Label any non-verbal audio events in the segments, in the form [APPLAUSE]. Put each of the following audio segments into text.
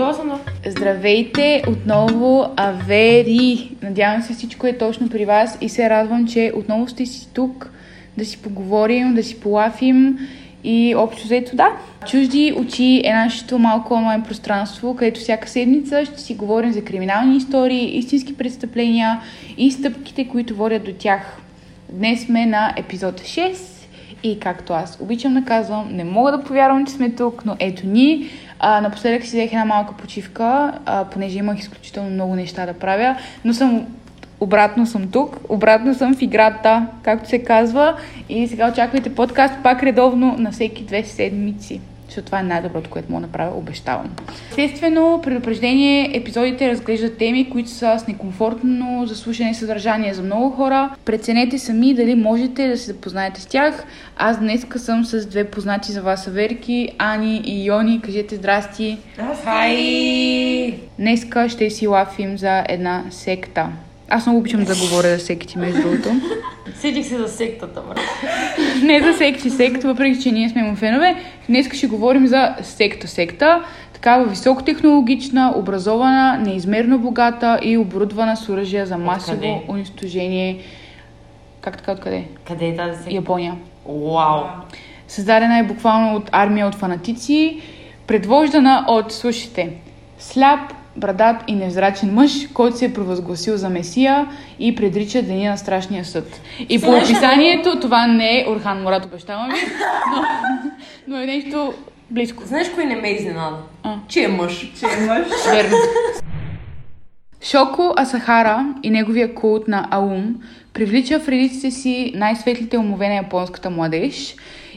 Да. Здравейте отново, Авери! Надявам се всичко е точно при вас и се радвам, че отново сте си тук да си поговорим, да си полафим и общо взето да. Чужди очи е нашето малко онлайн пространство, където всяка седмица ще си говорим за криминални истории, истински престъпления и стъпките, които водят до тях. Днес сме на епизод 6 и както аз обичам да казвам, не мога да повярвам, че сме тук, но ето ни. А, напоследък си взех една малка почивка, а, понеже имах изключително много неща да правя, но съм обратно съм тук, обратно съм в играта, както се казва. И сега очаквайте подкаст пак редовно на всеки две седмици. Защото това е най-доброто, което мога да направя, обещавам. Естествено, предупреждение, епизодите разглеждат теми, които са с некомфортно заслушане съдържание за много хора. Преценете сами дали можете да се запознаете с тях. Аз днеска съм с две познати за вас аверки, Ани и Йони. Кажете здрасти. Хай! Днеска ще си лафим за една секта. Аз много обичам да говоря за секти, между другото. Седих се за сектата, брат. [LAUGHS] Не за секти сект, въпреки че ние сме му фенове. Днес ще говорим за секта-секта. Такава високотехнологична, образована, неизмерно богата и оборудвана с оръжия за масово Откъде? унищожение. Как така, откъде? Къде е тази секта? Япония. Вау! Създадена е буквално от армия от фанатици, предвождана от, слушайте, сляп, брадат и невзрачен мъж, който се е провъзгласил за месия и предрича деня на страшния съд. И по описанието това не е Орхан Мурат, обещавам ви, но, но е нещо близко. Знаеш кой не ме изненада? А. Че е мъж. Че е мъж. Верно. Шоко Асахара и неговия култ на Аум привлича в редиците си най-светлите умове на японската младеж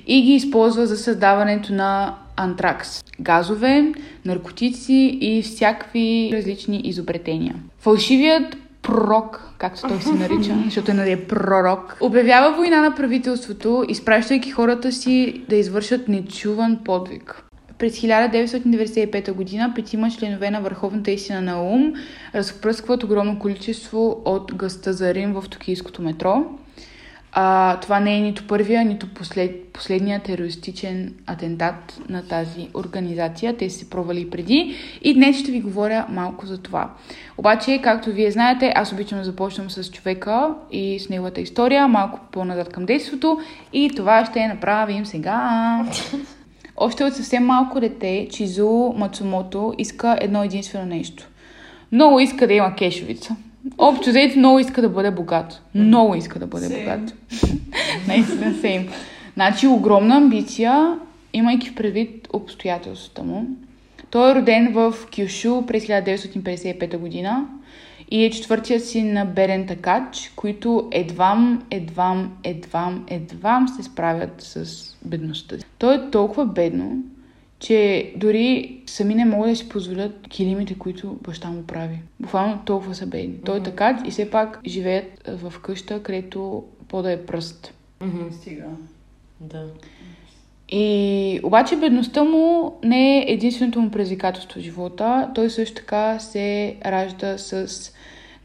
и ги използва за създаването на антракс, газове, наркотици и всякакви различни изобретения. Фалшивият пророк, както той се нарича, [LAUGHS] защото е нали, пророк, обявява война на правителството, изпращайки хората си да извършат нечуван подвиг. През 1995 година петима членове на Върховната истина на ум разпръскват огромно количество от гъста зарин в токийското метро. А, това не е нито първия, нито послед, последния терористичен атентат на тази организация. Те се провали преди. И днес ще ви говоря малко за това. Обаче, както вие знаете, аз обичам да започнем с човека и с неговата история, малко по-назад към действото. И това ще направим сега. [LAUGHS] Още от съвсем малко дете, Чизу Мацумото иска едно единствено нещо. Много иска да има кешовица. Общо взето много иска да бъде богат. Много иска да бъде Same. богат. [LAUGHS] Наистина сейм. Значи огромна амбиция, имайки предвид обстоятелствата му. Той е роден в Кюшу през 1955 година и е четвъртият син на Берен Такач, които едвам, едвам, едвам, едвам се справят с бедността. Той е толкова бедно, че дори сами не могат да си позволят килимите, които баща му прави. Буквално толкова са бедни. Той е така и все пак живеят в къща, където по да е пръст. Мгм. Стига. Да. И обаче бедността му не е единственото му предизвикателство в живота. Той също така се ражда с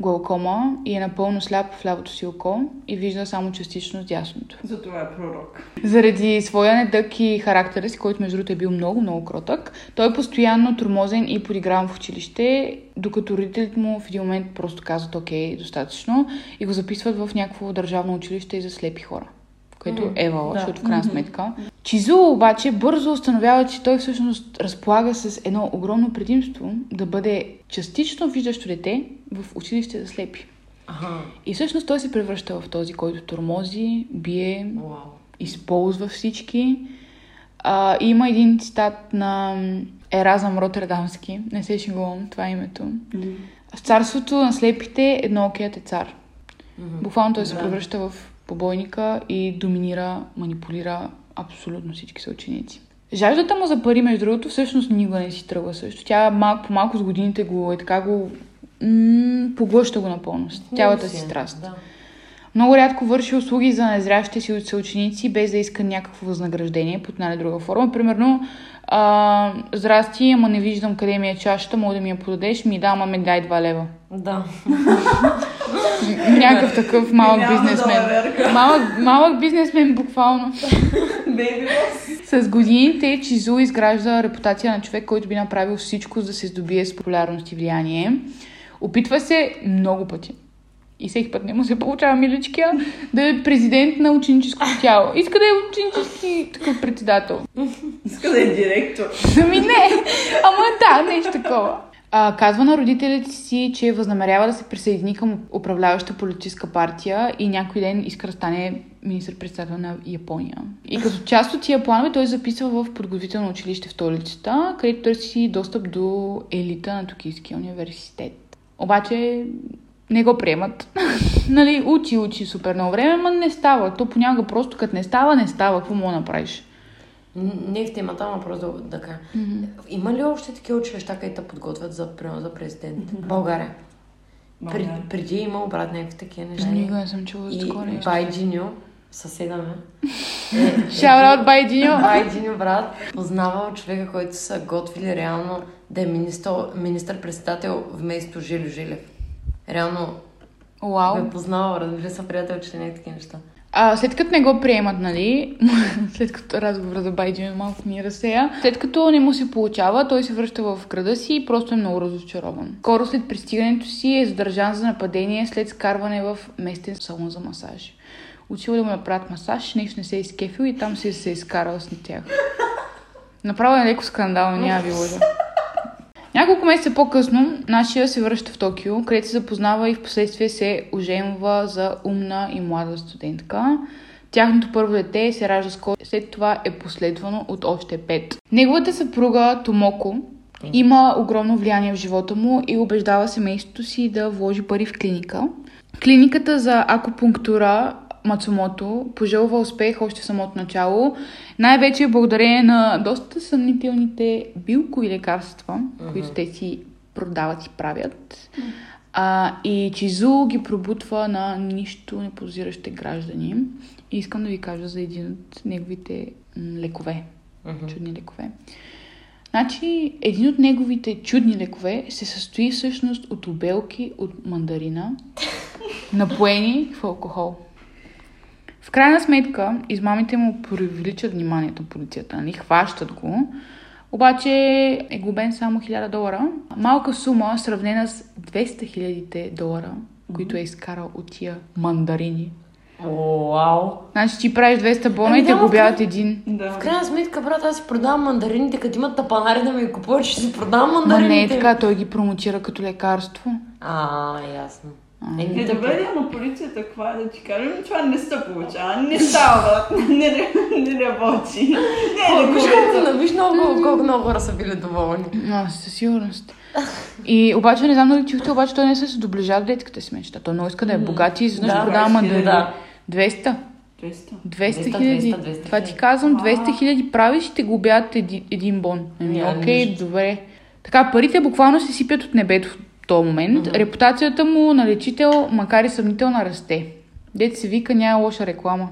глаукома и е напълно сляп в лявото си око и вижда само частично с дясното. Затова е пророк. Заради своя недък и характера си, който между другото е бил много, много кротък, той е постоянно тормозен и подиграван в училище, докато родителите му в един момент просто казват окей, достатъчно и го записват в някакво държавно училище за слепи хора. Което М, е вала, да. защото в крайна сметка. Чизу обаче бързо установява, че той всъщност разполага с едно огромно предимство да бъде частично виждащо дете в училище за слепи. Аха. И всъщност той се превръща в този, който тормози, бие, Вау. използва всички. А, има един цитат на Еразъм Роттердамски, не се шегувам, това е името. В царството на слепите едноокият е цар. Мгм. Буквално той се Да. превръща в побойника и доминира, манипулира абсолютно всички съученици. Жаждата му за пари, между другото, всъщност никога не си тръгва също. Тя малко по малко с годините го е така го м- поглъща го напълно. с Цялата си страст. Да. Много рядко върши услуги за незрящите си съученици, без да иска някакво възнаграждение под една или друга форма. Примерно, а, здрасти, ама не виждам къде ми е чашата, мога да ми я подадеш, ми да, ама ме дай 2 лева. Да. [LAUGHS] Някакъв такъв малък бизнесмен. Малък, малък бизнесмен, буквално. [LAUGHS] С годините Чизу изгражда репутация на човек, който би направил всичко, за да се здобие с популярност и влияние. Опитва се много пъти. И всеки път не му се получава миличкия да е президент на ученическото тяло. Иска да е ученически такъв председател. Иска да е директор. Ами не, ама да, нещо такова. А, казва на родителите си, че възнамерява да се присъедини към управляваща политическа партия и някой ден иска да стане министър-председател на Япония. И като част от тия планове той записва в подготвително училище в столицата, където търси достъп до елита на Токийския университет. Обаче не го приемат. [LAUGHS] нали, учи, учи супер много време, но не става. То понякога просто като не става, не става. Какво мога да направиш? Не в темата, ама просто да, да кажа. Има ли още такива училища, където подготвят за, примерно, за президент? България. Пред, преди е имал брат някакви такива неща. Никога не съм чула за такова нещо. Байджиньо, съседа ме. [LAUGHS] Shout out Байдиньо! Байджиньо, [LAUGHS] брат, познавал човека, който са готвили реално да е министър, министър-председател вместо Жилю Жилев. Реално Вау. ме познавал, разбира се, приятелчета, някакви такива неща. А, след като не го приемат, нали, [LAUGHS] след като разговора за Байдин малко ни разсея, след като не му се получава, той се връща в града си и просто е много разочарован. Скоро след пристигането си е задържан за нападение след скарване в местен салон за масаж. Учил да му направят масаж, нещо не се е изкефил и там се, се е изкарал с тях. Направо е леко скандално, няма ви лъжа. Няколко месеца по-късно нашия се връща в Токио, където се запознава и в последствие се оженва за умна и млада студентка. Тяхното първо дете се ражда скоро, след това е последвано от още пет. Неговата съпруга Томоко има огромно влияние в живота му и убеждава семейството си да вложи пари в клиника. Клиниката за акупунктура Мацумото пожелва успех още в самото начало, най-вече благодарение на доста съмнителните билкови лекарства, които те си продават и правят. А, и Чизу ги пробутва на нищо непозиращи граждани. И искам да ви кажа за един от неговите лекове. Чудни лекове. Значи, един от неговите чудни лекове се състои всъщност от обелки от мандарина, [LAUGHS] напоени в алкохол. В крайна сметка, измамите му привличат вниманието на полицията, нали? Хващат го. Обаче е губен само 1000 долара. Малка сума, сравнена с 200 хилядите долара, които е изкарал от тия мандарини. О, вау! Значи ти правиш 200 бона Ами и те няма губяват един. Да. В крайна сметка, брат, аз си продавам мандарините, като имат тапанари да ми ги купуват, ще си продавам Ма мандарините. не е така, той ги промотира като лекарство. А, ясно. Еми, Е, тъпо. добре, ама полицията, каква е да ти кажем, това не се получава, не става, [LAUGHS] не, не, не работи. Не, О, не Виж колко виж много, колко много хора са били доволни. А, със сигурност. [LAUGHS] И обаче не знам дали чухте, обаче той не се доближава до детската си мечта. Той много иска да е богат и изведнъж Да, продава 20 мандарини. да. 200. 200. 200 200, хиляди. 200, 200 Това ти казвам, 200 хиляди правиш и те губят един, един бон. Ами, окей, добре. Така, парите буквално се сипят от небето този момент. Репутацията му на лечител, макар и съмнителна, расте. Дете се вика, няма лоша реклама.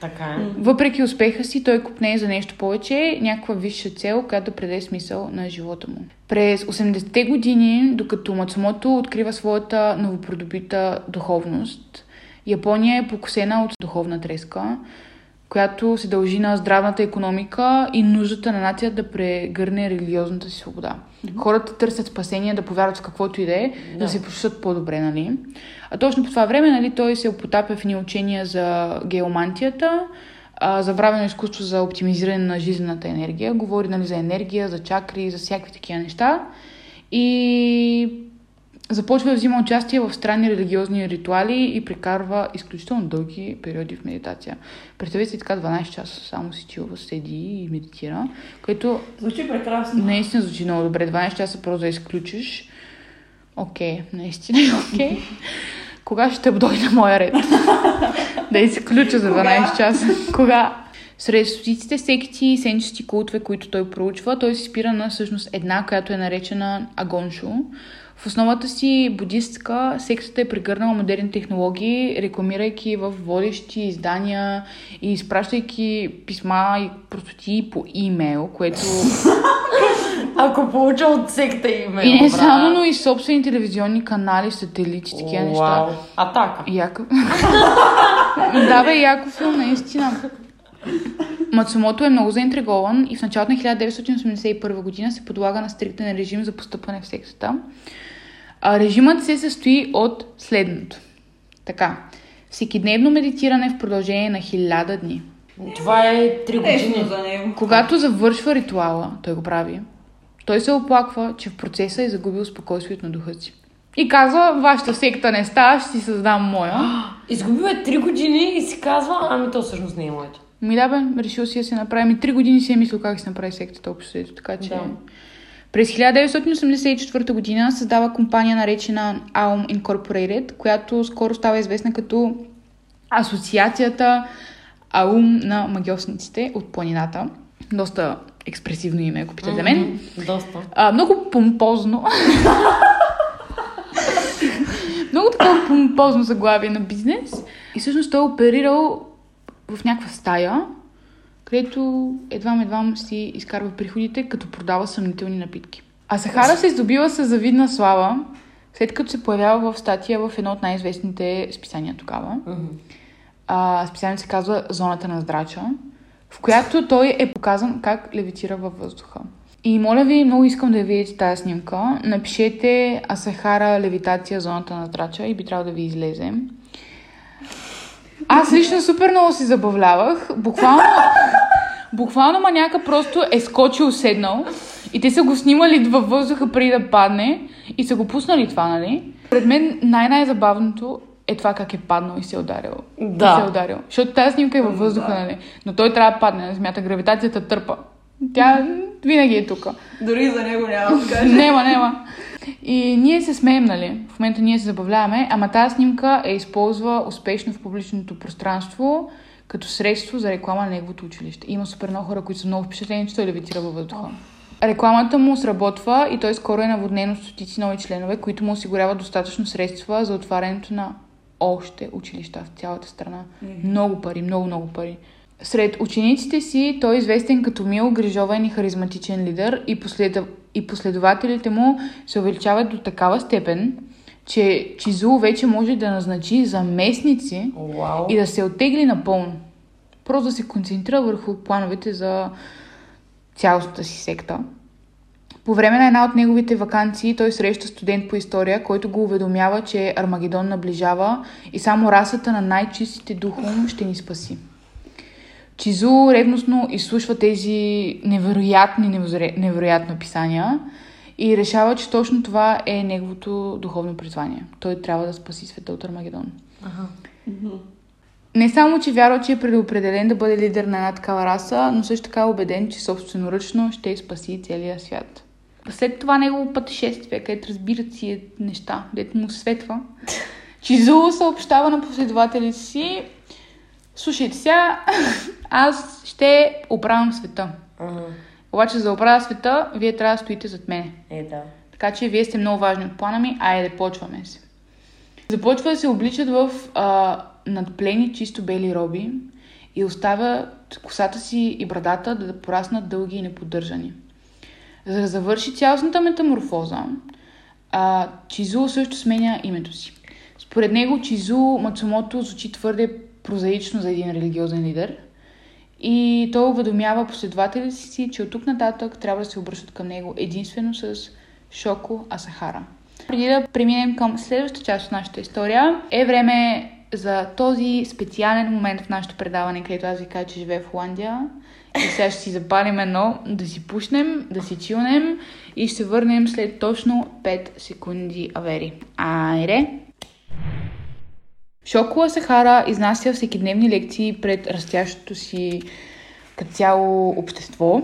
Така е. Въпреки успеха си, той купне за нещо повече, някаква висша цел, която да предаде смисъл на живота му. През 80-те години, докато Мацумото открива своята новопродобита духовност, Япония е покосена от духовна треска, която се дължи на здравната економика и нуждата на нацията да прегърне религиозната си свобода. Хората търсят спасение да повярват в каквото и да е, да. Да. се почувстват по-добре, нали? А точно по това време, нали, той се опотапя в едни учения за геомантията, а, забравено изкуство за оптимизиране на жизнената енергия. Говори нали, за енергия, за чакри, за всякакви такива неща. И започва да взима участие в странни религиозни ритуали и прекарва изключително дълги периоди в медитация. Представете си така 12 часа само си чилва, седи и медитира, което Звучи прекрасно. наистина звучи много добре. 12 часа просто да изключиш. Окей, наистина е окей. [LAUGHS] Кога ще дойде моя ред? [LAUGHS] да изключа за 12 часа. Кога? Сред стотиците секти и сенчести култове, които той проучва, той се спира на всъщност една, която е наречена Агоншо. В основата си будистка сектата е прегърнала модерни технологии, рекламирайки в водещи издания и изпращайки писма и простоти по имейл, което [LAUGHS] Ако получа от секта име. И не само, но и собствени телевизионни канали, сателити, такива неща. Вау. Атака. Яко. [LAUGHS] да, бе, яко филм, наистина. Мацумото е много заинтригован и в началото на 1981 година се подлага на стриктен режим за постъпване в сектата. А режимът се състои от следното. Така. Всекидневно медитиране в продължение на хиляда дни. Това е три Лесно години. за него. Когато завършва ритуала, той го прави, той се оплаква, че в процеса е загубил спокойствието на духа си. И казва, вашата секта не става, ще си създам моя. [GASPS] Изгубил е три години и си казва, ами то всъщност не е моето. Ми да бе, решил си да се направи. Ми три години си е мислил как се направи сектата общо така че... Да. През 1984 година създава компания наречена Aum Incorporated, която скоро става известна като Асоциацията Аум на магиосниците от планината. Доста експресивно име, ако питате мен. Мгм, Доста. А, много помпозно. много такова помпозно заглавие на бизнес. И всъщност той е оперирал в някаква стая, където едвам-едвам си изкарва приходите, като продава съмнителни напитки. А Сахара се здобива с завидна слава, след като се появява в статия в едно от най-известните списания тогава. А, специално се казва Зоната на здрача, в която той е показан как левитира във въздуха. И моля ви, много искам да видите тази снимка. Напишете Асахара левитация зоната на здрача и би трябвало да ви излезе. Аз лично супер много си забавлявах. Буквално, буквално маняка просто е скочил, седнал и те са го снимали във въздуха преди да падне и са го пуснали това, нали? Пред мен най-най-забавното е това как е паднал и се е ударил. Да. И се е ударил. Защото тази снимка е във въздуха, нали? Но той трябва да падне на земята. Гравитацията търпа. Тя винаги е тук. Дори за него няма да кажа. Нема, нема. И ние се смеем, нали? В момента ние се забавляваме, ама тази снимка е използва успешно в публичното пространство като средство за реклама на неговото училище. Има супер много хора, които са много впечатлени, че той левитира във въздуха. Рекламата му сработва и той скоро е наводнено с стотици нови членове, които му осигуряват достатъчно средства за отварянето на още училища в цялата страна. Много пари, много, много пари. Сред учениците си той е известен като мил, грижовен и харизматичен лидер и, послед... и последователите му се увеличават до такава степен, че Чизу вече може да назначи заместници Вау. и да се оттегли напълно. Просто да се концентрира върху плановете за цялостната си секта. По време на една от неговите вакансии той среща студент по история, който го уведомява, че Армагедон наближава и само расата на най-чистите духом ще ни спаси. Чизу ревностно изслушва тези невероятни, невероя- невероятни описания и решава, че точно това е неговото духовно призвание. Той трябва да спаси света от Армагедон. Аха. Не само, че вярва, че е предопределен да бъде лидер на една такава раса, но също така е убеден, че собственоръчно ще спаси целия свят. След това негово пътешествие, където разбират си неща, дето му светва, [LAUGHS] Чизу съобщава на последователите си Слушайте сега, [LAUGHS] аз ще оправям света. Ага. Обаче за да оправя света, вие трябва да стоите зад мене. Е, да. Така че вие сте много важни от плана ми, айде, почваме се. Започва да се обличат в а, надплени чисто бели роби и оставя косата си и брадата да пораснат дълги и неподдържани. За да завърши цялостната метаморфоза, а, Чизу също сменя името си. Според него Чизу Мацумото звучи твърде прозаично за един религиозен лидер и той уведомява последователите си, че от тук нататък трябва да се обръщат към него единствено с Шоко Асахара. Преди да преминем към следващата част от нашата история, е време за този специален момент в нашето предаване, където аз ви кажа, че живея в Холандия. И сега ще си запалим едно, да си пушнем, да си чилнем и ще се върнем след точно 5 секунди авери. Айде! Шокола Сахара изнася всекидневни лекции пред растящото си като цяло общество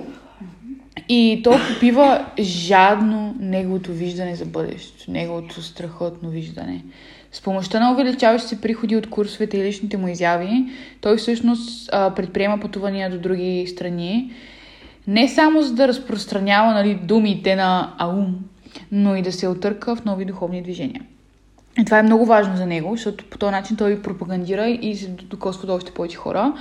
и то попива жадно неговото виждане за бъдещето, неговото страхотно виждане. С помощта на увеличаващи се приходи от курсовете и личните му изяви, той всъщност а, предприема пътувания до други страни, не само за да разпространява нали, думите на Аум, но и да се отърка в нови духовни движения. И това е много важно за него, защото по този начин той пропагандира и се докосва до още повече хора.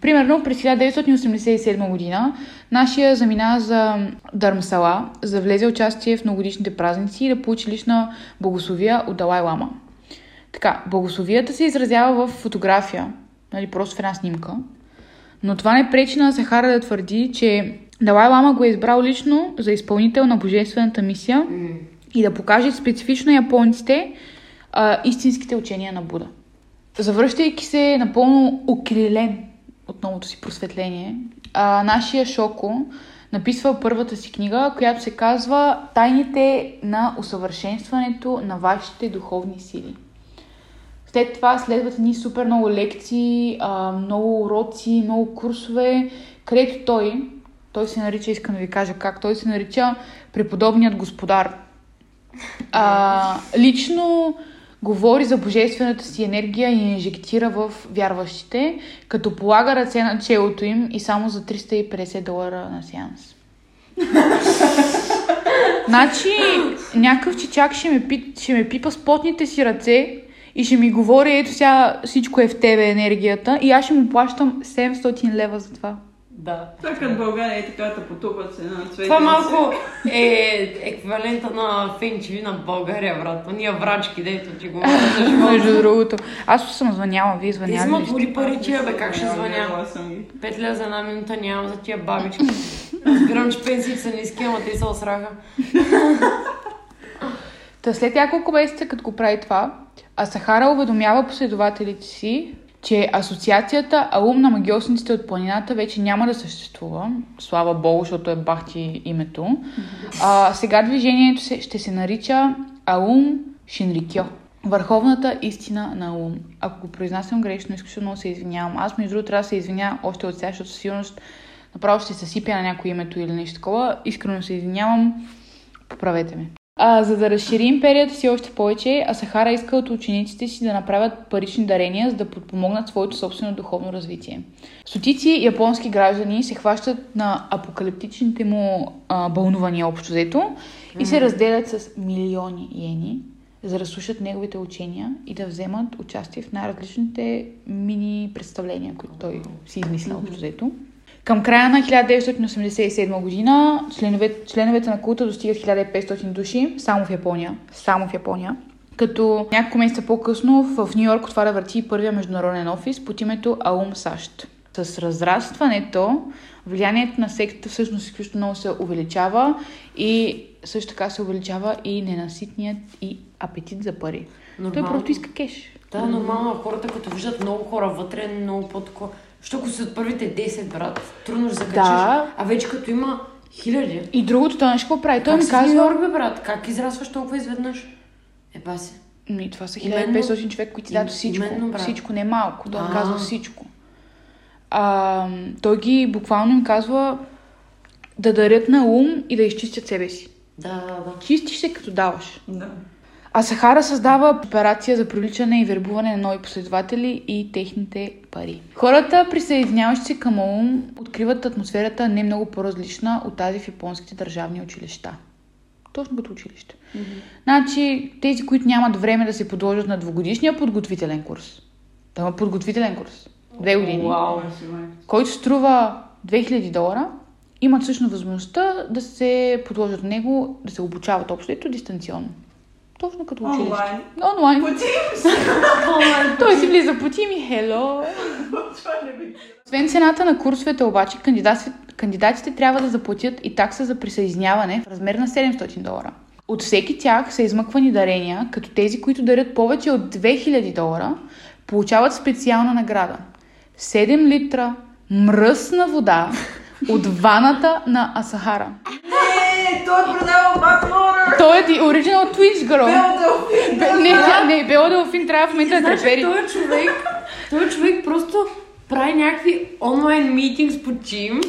Примерно през 1987 година нашия замина за Дърмсала, за влезе участие в многодишните празници и да получи лична благословия от Далай Лама. Така, благословията се изразява в фотография, нали, просто в една снимка. Но това не пречи на Сахара да твърди, че Далай Лама го е избрал лично за изпълнител на божествената мисия и да покаже специфично японците а, истинските учения на Буда. Завръщайки се напълно окрилен от новото си просветление, а, нашия Шоко написва първата си книга, която се казва Тайните на усъвършенстването на вашите духовни сили. След това следват ни супер много лекции, а, много уроци, много курсове, където той, той се нарича, искам да ви кажа как, той се нарича преподобният господар. А, лично говори за божествената си енергия и инжектира в вярващите, като полага ръце на челото им и само за 350 долара на сеанс. значи, някакъв чичак ще ме, ще ме пипа с потните си ръце и ще ми говори, ето сега всичко е в тебе енергията и аз ще му плащам 700 лева за това. Да. Това като България е така да потупат се на цвете. Това малко е еквивалента на фенчеви на България, брат. Ние врачки, дето ти го [LAUGHS] Между другото. Аз съм звъняла, вие звъняли ли взимат сте? воли пари, че бе, как ще звъня? Гледала съм ги. Пет лева за една минута нямам за тия бабички. Разбирам, че пенсиите са ниски, ама те се осраха. Та след няколко месеца, като го прави това, а Сахара уведомява последователите си, че асоциацията Аум на магиосниците от планината вече няма да съществува. Слава Богу, защото е бахти името. А, сега движението се, ще се нарича Аум Шинрикьо. Върховната истина на Аум. Ако го произнасям грешно, изключително се извинявам. Аз, между другото, трябва да се извиня още от сега, защото със сигурност направо ще се съсипя на някое името или нещо такова. Искрено се извинявам. Поправете ме. А, за да разшири империята си още повече, Асахара иска от учениците си да направят парични дарения, за да подпомогнат своето собствено духовно развитие. Стотици японски граждани се хващат на апокалиптичните му а, бълнувания общо взето и се разделят с милиони йени, за да слушат неговите учения и да вземат участие в най-различните мини представления, които той си измисля общо взето. Към края на 1987 година членове, членовете на култа достигат 1500 души само в Япония. Само в Япония. Като няколко месеца по-късно в Нью Йорк отваря врати и първия международен офис под името Аум САЩ. С разрастването, влиянието на сектата всъщност изключително много се увеличава и също така се увеличава и ненаситният и апетит за пари. Той Нормално. просто иска кеш. Да, нормално хората, като виждат много хора вътре, много по-тако. Що ако са от първите 10, брат, трудно ще закачиш. Да. А вече като има хиляди. И другото, той нещо какво прави? Той ми казва... Йорк, бе, брат? Как израстваш толкова изведнъж? Еба се. Ми, това са Именно- 1500 човек, които ти дадат всичко. именно, брат. всичко, не малко. Той им казва всичко. А, той ги буквално им казва да дарят на ум и да изчистят себе си. Да, да, да. Чистиш се като даваш. Да. А Сахара създава операция за привличане и вербуване на нови последователи и техните пари. Хората, присъединяващи се към ОУМ, откриват атмосферата не много по-различна от тази в японските държавни училища. Точно като училище. Значи, тези, които нямат време да се подложат на двогодишния подготвителен курс, да има подготвителен курс, две години, Вау. който струва 2000 долара, имат всъщност възможността да се подложат него, да се обучават общо ето дистанционно. Точно като училище. Онлайн. Онлайн. По Teams. Той си влиза по. Това не би. Освен цената на курсовете, обаче, кандидатите, кандидатите трябва да заплатят и такса за присъединяване в размер на 700 долара. От всеки тях са измъквани дарения, като тези, които дарят повече от 2000 долара, получават специална награда. 7 литра мръсна вода от ваната на Асахара. Не, той продава Backwater. Той е the original Twitch girl. Белделфин. Бе- Не, тя- не, Бела Делфин трябва в момента да трепери. той човек, той човек просто прави някакви онлайн митингс по Team,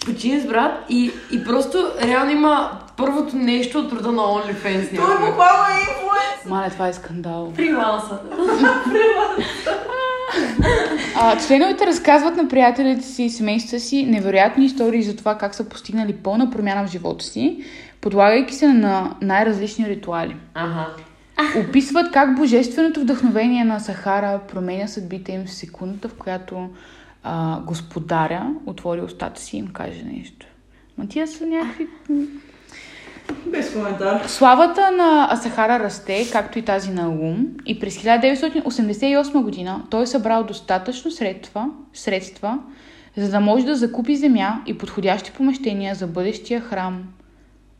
по Teams, брат, и, и просто реално има първото нещо от рода на OnlyFans. Той буквално е инфлуенс. Мале, това е скандал. Фриланса. [LAUGHS] [LAUGHS] А, членовете разказват на приятелите си и семействата си невероятни истории за това как са постигнали пълна промяна в живота си, подлагайки се на най-различни ритуали. Ага. Описват как божественото вдъхновение на Сахара променя съдбите им в секундата, в която а, господаря отвори устата си и им каже нещо. Ма тия са някакви... Без коментар. Славата на Асахара расте, както и тази на Лум, и през 1988 година той е събрал достатъчно средства, средства, за да може да закупи земя и подходящи помещения за бъдещия храм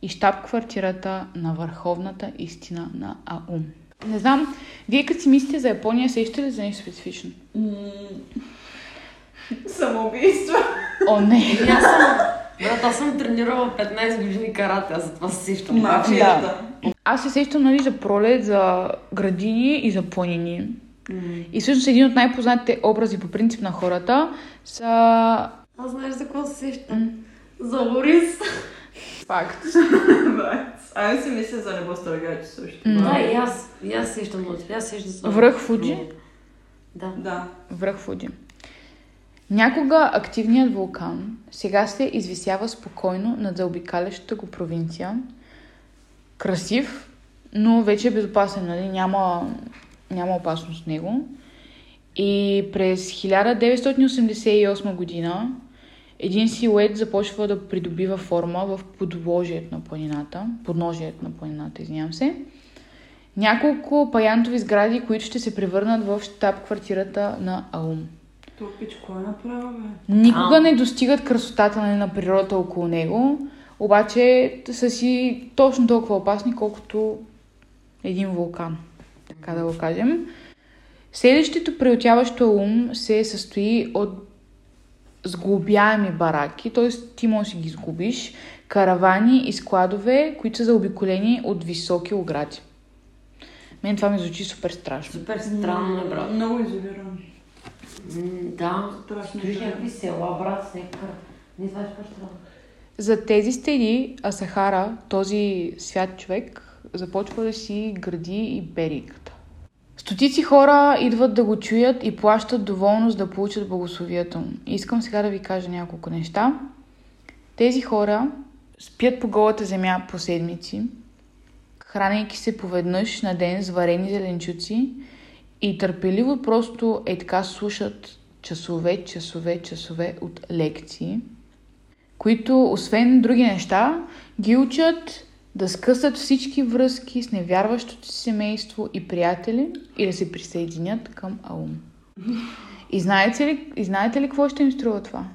и щаб-квартирата на върховната истина на Аум. Не знам, вие като си мислите за Япония, сещате ли за нещо специфично? Самоубийство. О, не! Аз съм... Брат, аз съм тренирала 15 години карате, аз затова се сещам. Мафията. Аз се сещам нали, за пролет, за градини и за планини. И всъщност един от най-познатите образи по принцип на хората са Аз знаеш за какво се сещам? За Лорис. факт. А аз си мисля за небостъргачи също. М. Да, и аз. И аз се сещам от Аз се сещам за... Връх Фуджи? Да. Да. Връх Фуджи. Някога активният вулкан сега се извисява спокойно над заобикалящата го провинция. Красив, но вече е безопасен, нали? Няма, няма опасност от него. И през 1988 година един силует започва да придобива форма в подложието на планината, подножието на планината, извинявам се. Няколко паянтови сгради, които ще се превърнат в щаб-квартирата на Аум. То пичко е направо, бе. Никога А. не достигат красотата нали, на природата около него, обаче са си точно толкова опасни, колкото един вулкан, така да го кажем. Следващото приотяващо ум се състои от сглобяеми бараки, т.е. ти можеш да си ги сгубиш, каравани и складове, които са заобиколени от високи огради. Мен това ми звучи супер страшно. Супер странно брат. Много изолиран. Да. Страшно. Е. някакви села, брат, с някакъв... Не знаеш какво ще За тези стеди Асахара, този свят човек, започва да си гради и бериката. Стотици хора идват да го чуят и плащат доволно за да получат благословията му. Искам сега да ви кажа няколко неща. Тези хора спят по голата земя по седмици, хранейки се поведнъж на ден с варени зеленчуци и търпеливо просто е така слушат часове, часове, часове от лекции които, освен други неща, ги учат да скъсат всички връзки с невярващото си семейство и приятели и да се присъединят към Аум. И знаете ли, и знаете ли какво ще им струва това?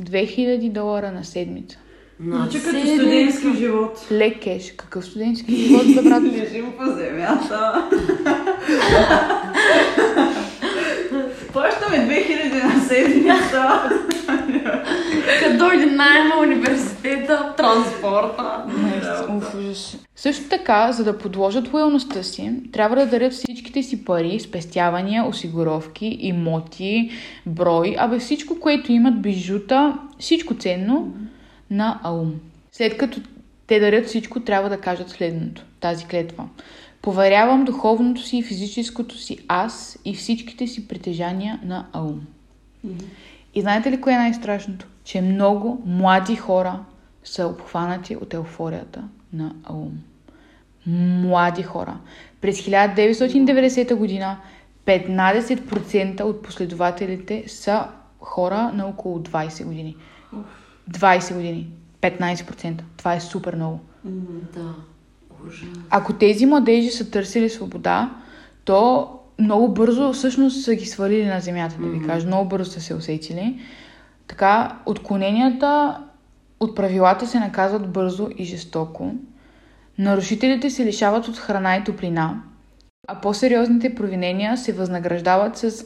2000 долара на седмица. Звучи като студентски живот. Лек кеш. Какъв студентски живот, бе, брат? Лежим по земята. Плащаме 2000 на седмица. Като дойде найма, университета, транспорта. Ужас. Също така, за да подложат лоялността си, трябва да дарят всичките си пари, спестявания, осигуровки, имоти, брой, абе всичко, което имат, бижута, всичко ценно на Аум. След като те дарят всичко, трябва да кажат следното, тази клетва. Поверявам духовното си и физическото си аз и всичките си притежания на Аум. И знаете ли кое е най-страшното? Че много млади хора са обхванати от еуфорията на Аум. Млади хора. През 1990 година 15% от последователите са хора на около 20 години. 20 години. 15%. Това е супер много. Да. Ужас. Ако тези младежи са търсили свобода, то много бързо всъщност са ги свалили на земята, да ви кажа. Много бързо са се усетили. Така, отклоненията от правилата се наказват бързо и жестоко. Нарушителите се лишават от храна и топлина, а по-сериозните провинения се възнаграждават с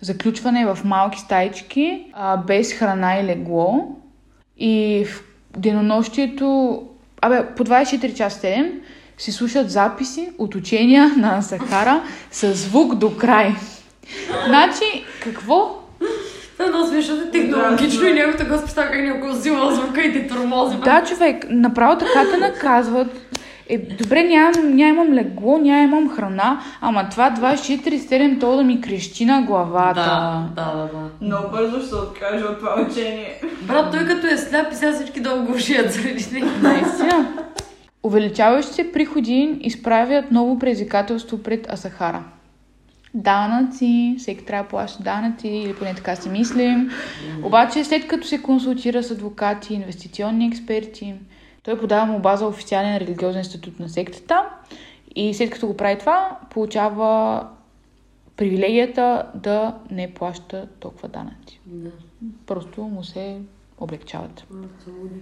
заключване в малки стайчки, а, без храна и легло. И в денонощието, абе, по 24 часа 7 се слушат записи от учения [LAUGHS] на Сахара с звук до край. Значи, какво? Това е много смешно, е технологично и някой така представя как някой взима звука и те тормози. Да, човек, направо така те наказват. Е, добре, нямам, нямам легло, нямам храна, ама това 24-7 то да ми крещи на главата. Да, да, да, да. Много бързо ще се откаже от това учение. Брат, той като е сляп и сега всички долу го заради него. Наистина. Увеличаващи се приходи изправят ново предизвикателство пред Асахара. данъци, всеки трябва да плаща данъци, или поне така си мислим. Обаче след като се консултира с адвокати, инвестиционни експерти, той подава му база официален религиозен статут на сектата и след като го прави това, получава привилегията да не плаща толкова данъци. Да. Просто му се облегчават. Абсолютно.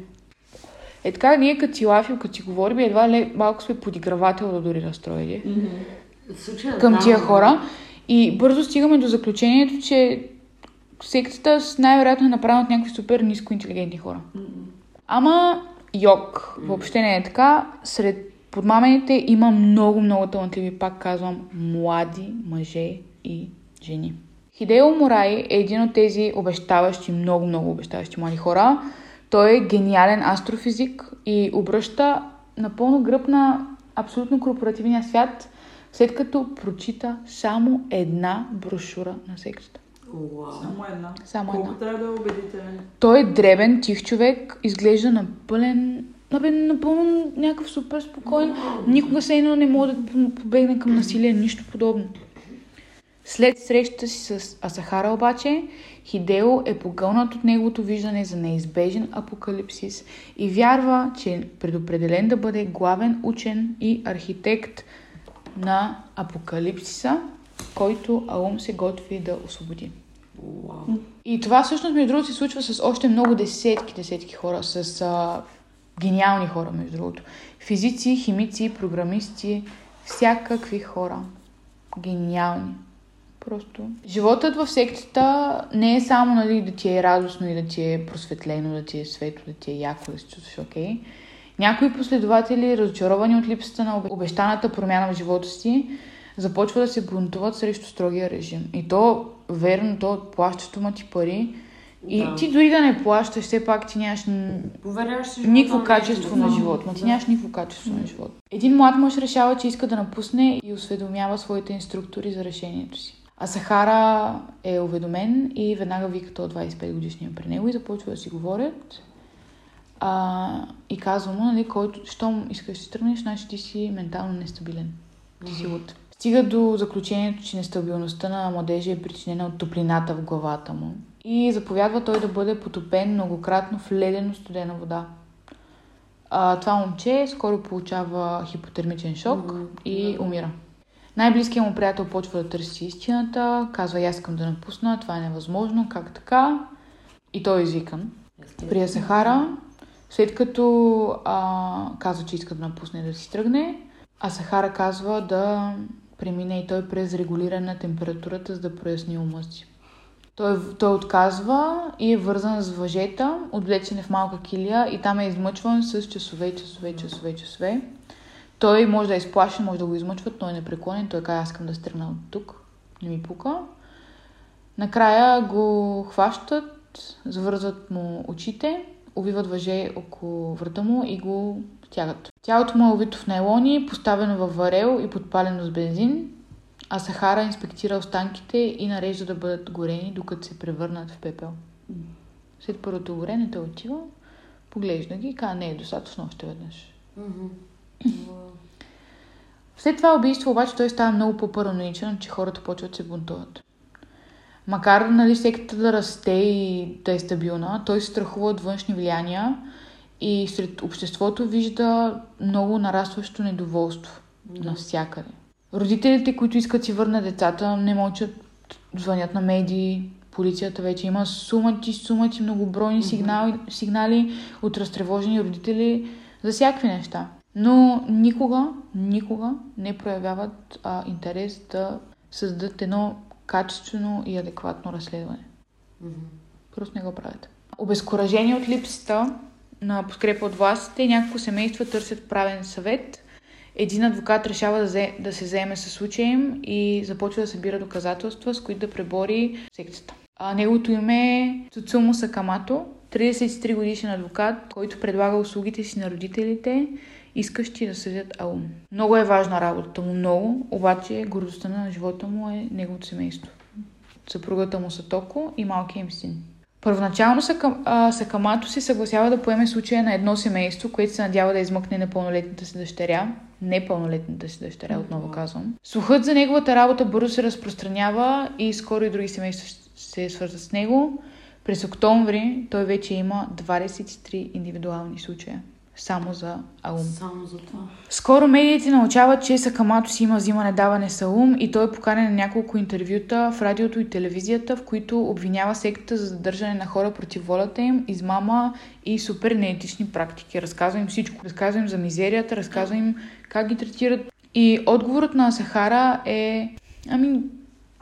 Е така, ние като си лафим, като си говорим, едва ли малко сме подигравател да дори разстроили случая към тия хора. И бързо стигаме до заключението, че сектата най-вероятно е направена от някакви супер ниско интелигентни хора. Ама йог, въобще не е така. Сред подмамените има много, много талантливи, пак казвам, млади мъже и жени. Хидео Морай е един от тези обещаващи, много, много обещаващи млади хора. Той е гениален астрофизик и обръща напълно гръб на абсолютно корпоративния свят, след като прочита само една брошура на сектата. Само една. Само Колко една. трябва да е убедителен? Той е дребен, тих човек, изглежда напълен, абе, напълно някакъв супер спокоен. Никога се едно не може да побегне към насилие, нищо подобно. След срещата си с Асахара обаче, Хидео е погълнат от неговото виждане за неизбежен апокалипсис и вярва, че е предопределен да бъде главен учен и архитект на апокалипсиса, който Аум се готви да освободи. Уау. И това всъщност, между другото, се случва с още много десетки, десетки хора, с а, гениални хора, между другото. Физици, химици, програмисти, всякакви хора. Гениални. Просто. Животът в сектата не е само нали, да ти е радостно и да ти е просветлено, да ти е светло, да ти е яко, да се чувстваш окей. Някои последователи, разочаровани от липсата на обе- обещаната промяна в живота си, започват да се бунтуват срещу строгия режим. И то, верно, то плащащо ма ти пари. И Да. ти дори да не плащаш, все пак ти нямаш никакво на качество на живот. Ма ти Да. нямаш никакво качество на живот. Един млад мъж решава, че иска да напусне и осведомява своите инструктори за решението си. А Сахара е уведомен и веднага вика то 25 годишния при него и започва да си говорят. А, и казва му, нали, който, щом искаш да си тръгнеш, значи ти си ментално нестабилен. Ти си луд. Стига до заключението, че нестабилността на младежа е причинена от топлината в главата му. И заповядва той да бъде потопен многократно в ледено студена вода. А, това момче скоро получава хипотермичен шок и умира. Най-близкият му приятел почва да търси истината, казва, аз искам да напусна, това е невъзможно, как така? И той е извикан при Сахара, след като а, казва, че иска да напусне да си тръгне, а Сахара казва да премине и той през регулиране на температурата, за да проясни ума си. Той, той отказва и е вързан с въжета, отвлечен е в малка килия и там е измъчван с часове, часове, часове, часове. Той може да е изплашен, може да го измъчват, но е непреклонен. Той казва, аз искам да се тръгна от тук. Не ми пука. Накрая го хващат, завързват му очите, увиват въже около врата му и го тягат. Тялото му е увито в нейлони, поставено във варел и подпалено с бензин, а Сахара инспектира останките и нарежда да бъдат горени, докато се превърнат в пепел. След първото горене той отива, поглежда ги и казва, не е достатъчно още веднъж. След това убийство обаче той става много по-параноичен, че хората почват да се бунтуват. Макар нали, сектата да расте и да е стабилна, той се страхува от външни влияния и сред обществото вижда много нарастващо недоволство Да. навсякъде. Родителите, които искат си върнат децата, не мълчат, звънят на медии, полицията вече има сумати, сумати, многобройни Мгм. сигнали, сигнали от разтревожени родители за всякакви неща. Но никога, никога не проявяват а, интерес да създадат едно качествено и адекватно разследване. Мгм. Просто не го правят. Обезкуражени от липсата на подкрепа от властите, няколко семейства търсят правен съвет. Един адвокат решава да, зе, да се заеме с случая им и започва да събира доказателства, с които да пребори сектата. А, неговото име е Цуцумо Сакамато, 33 годишен адвокат, който предлага услугите си на родителите, искащи да съдят Аум. Много е важна работата му, много, обаче гордостта на живота му е неговото семейство съпругата му Сатоко и малкия им син. Първоначално а, Сакамато се съгласява да поеме случая на едно семейство, което се надява да измъкне непълнолетната си дъщеря. непълнолетната си дъщеря, отново казвам. Слухът за неговата работа бързо се разпространява и скоро и други семейства се свързват с него. През октомври той вече има 23 индивидуални случая. Само за Аум. Само за това. Скоро медиите научават, че Сакамато си има взимане-даване с Аум и той е поканен на няколко интервюта в радиото и телевизията, в които обвинява сектата за задържане на хора против волята им, измама и супер неетични практики. Разказва им всичко. Разказва им за мизерията, разказва им как ги третират. И отговорът на Сахара е, ами,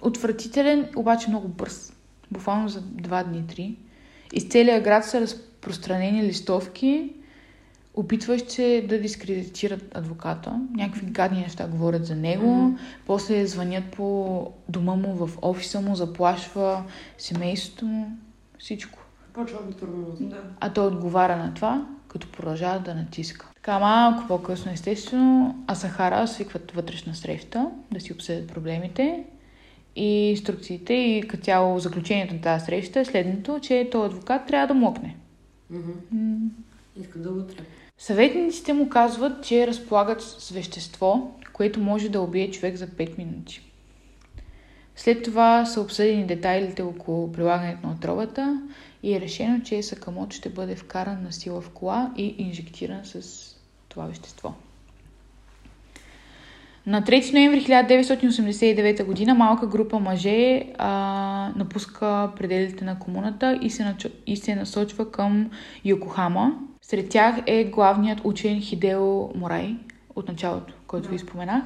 отвратителен, обаче много бърз. Буквално за два дни, три. Из целия град са разпространени листовки, опитващ се да дискредитират адвоката. Някакви гадни неща говорят за него. Мгм. После звънят по дома му, в офиса му, заплашва семейството му. Всичко. Почва да тормози. Да. А той отговаря на това, като продължава да натиска. Така малко по-късно, естествено, Асахара свикват вътрешна среща, да си обсъдят проблемите и инструкциите и като цяло заключението на тази среща е следното, че този адвокат трябва да млъкне. Мгм. М, Иска да го трябва. Съветниците му казват, че разполагат с вещество, което може да убие човек за 5 минути. След това са обсъдени детайлите около прилагането на отровата и е решено, че Сакамото ще бъде вкаран на сила в кола и инжектиран с това вещество. На 3 ноември 1989 г. малка група мъже а, напуска пределите на комуната и се, начо- и се насочва към Йокохама. Сред тях е главният учен Хидео Морай от началото, който ви споменах.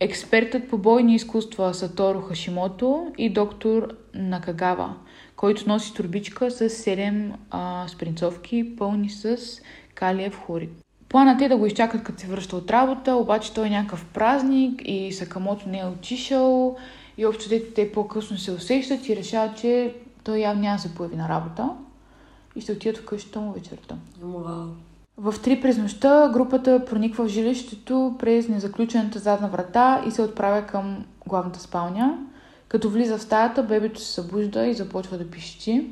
Експертът по бойни изкуства Саторо Хашимото и доктор Накагава, който носи турбичка с 7 а, спринцовки, пълни с калиев хлорид. Планът е да го изчакат като се връща от работа, обаче той е някакъв празник и Сакамото не е отишъл и общо дето те по-късно се усещат и решават, че той явно няма да се появи на работа и ще отидат в къщата му вечерта. Вау. В три през нощта групата прониква в жилището през незаключената задна врата и се отправя към главната спалня. Като влиза в стаята, бебето се събужда и започва да пищи.